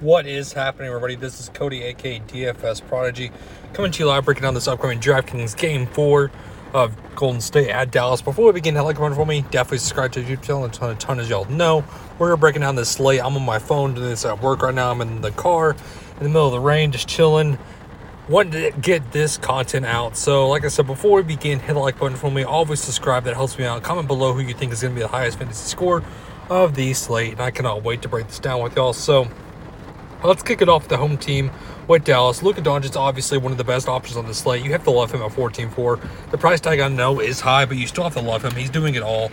What is happening, everybody? This is Cody, aka DFS Prodigy, coming to you live, breaking down this upcoming DraftKings Game 4 of Golden State at Dallas. Before we begin, hit like one for me, definitely subscribe to the YouTube channel. A ton, a ton as y'all know. We're breaking down this slate. I'm on my phone doing this at work right now. I'm in the car in the middle of the rain, just chilling. Wanted to get this content out. So, like I said, before we begin, hit the like button for me. Always subscribe. That helps me out. Comment below who you think is going to be the highest fantasy score of the slate. And I cannot wait to break this down with y'all. So, Let's kick it off the home team with Dallas. Luka Doncic obviously one of the best options on the slate. You have to love him at 14-4. The price tag I know is high, but you still have to love him. He's doing it all.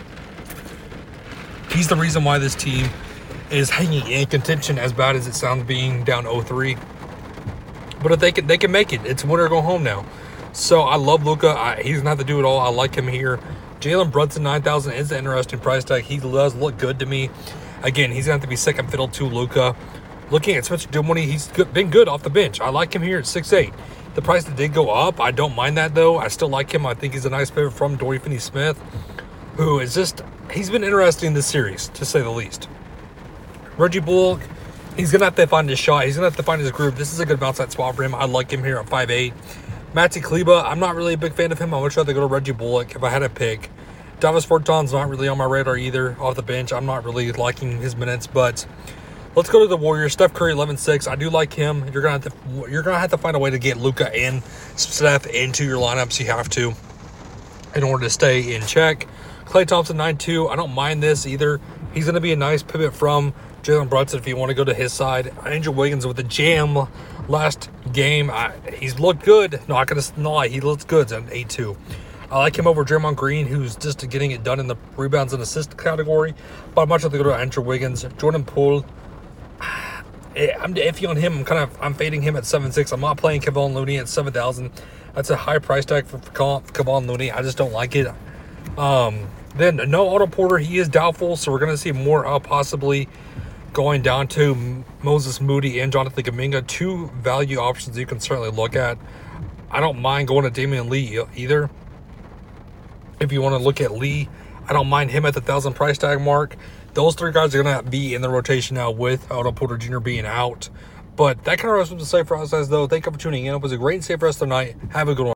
He's the reason why this team is hanging in contention as bad as it sounds being down 0-3. But if they can they can make it, it's winner go home now. So I love Luka. He's gonna have to do it all. I like him here. Jalen Brunson 9,000 is an interesting price tag. He does look good to me. Again, he's gonna have to be second fiddle to Luka looking at Spencer Dinwiddie, he's been good off the bench. I like him here at six eight. The price that did go up, I don't mind that though. I still like him. I think he's a nice pivot from Dorian Finney-Smith, who is just he's been interesting in this series to say the least. Reggie Bullock, he's gonna have to find his shot. He's gonna have to find his groove. This is a good bounce that spot for him. I like him here at five eight. Maxi Kleber, I'm not really a big fan of him. I would rather go to Reggie Bullock if I had a pick. Davis Bertans not really on my radar either off the bench. I'm not really liking his minutes, but Let's go to the Warriors. Steph Curry, 11-6. I do like him. You're gonna have to you're gonna have to find a way to get Luka and Steph into your lineups. You have to in order to stay in check. Klay Thompson, 9-2. I don't mind this either. He's gonna be a nice pivot from Jalen Brunson if you want to go to his side. Andrew Wiggins with the jam last game. I, he's looked good. Not gonna lie, he looks good at 8-2. I like him over Draymond Green, who's just getting it done in the rebounds and assist category. But I'm much rather go to Andrew Wiggins. Jordan Poole, I'm iffy on him. I'm kind of I'm fading him at seven six. I'm not playing Kevon Looney at seven thousand. That's a high price tag for Kevon Looney. I just don't like it. Um, then no Otto Porter. He is doubtful, so we're gonna see more uh, possibly going down to Moses Moody and Jonathan Kuminga. Two value options you can certainly look at. I don't mind going to Damion Lee either. If you want to look at Lee, I don't mind him at the thousand price tag mark. Those three guys are going to be in the rotation now with Otto Porter Jr. being out. But that kind of wraps up the safe for us, guys, though. Thank you for tuning in. It was a great and safe rest of the night. Have a good one.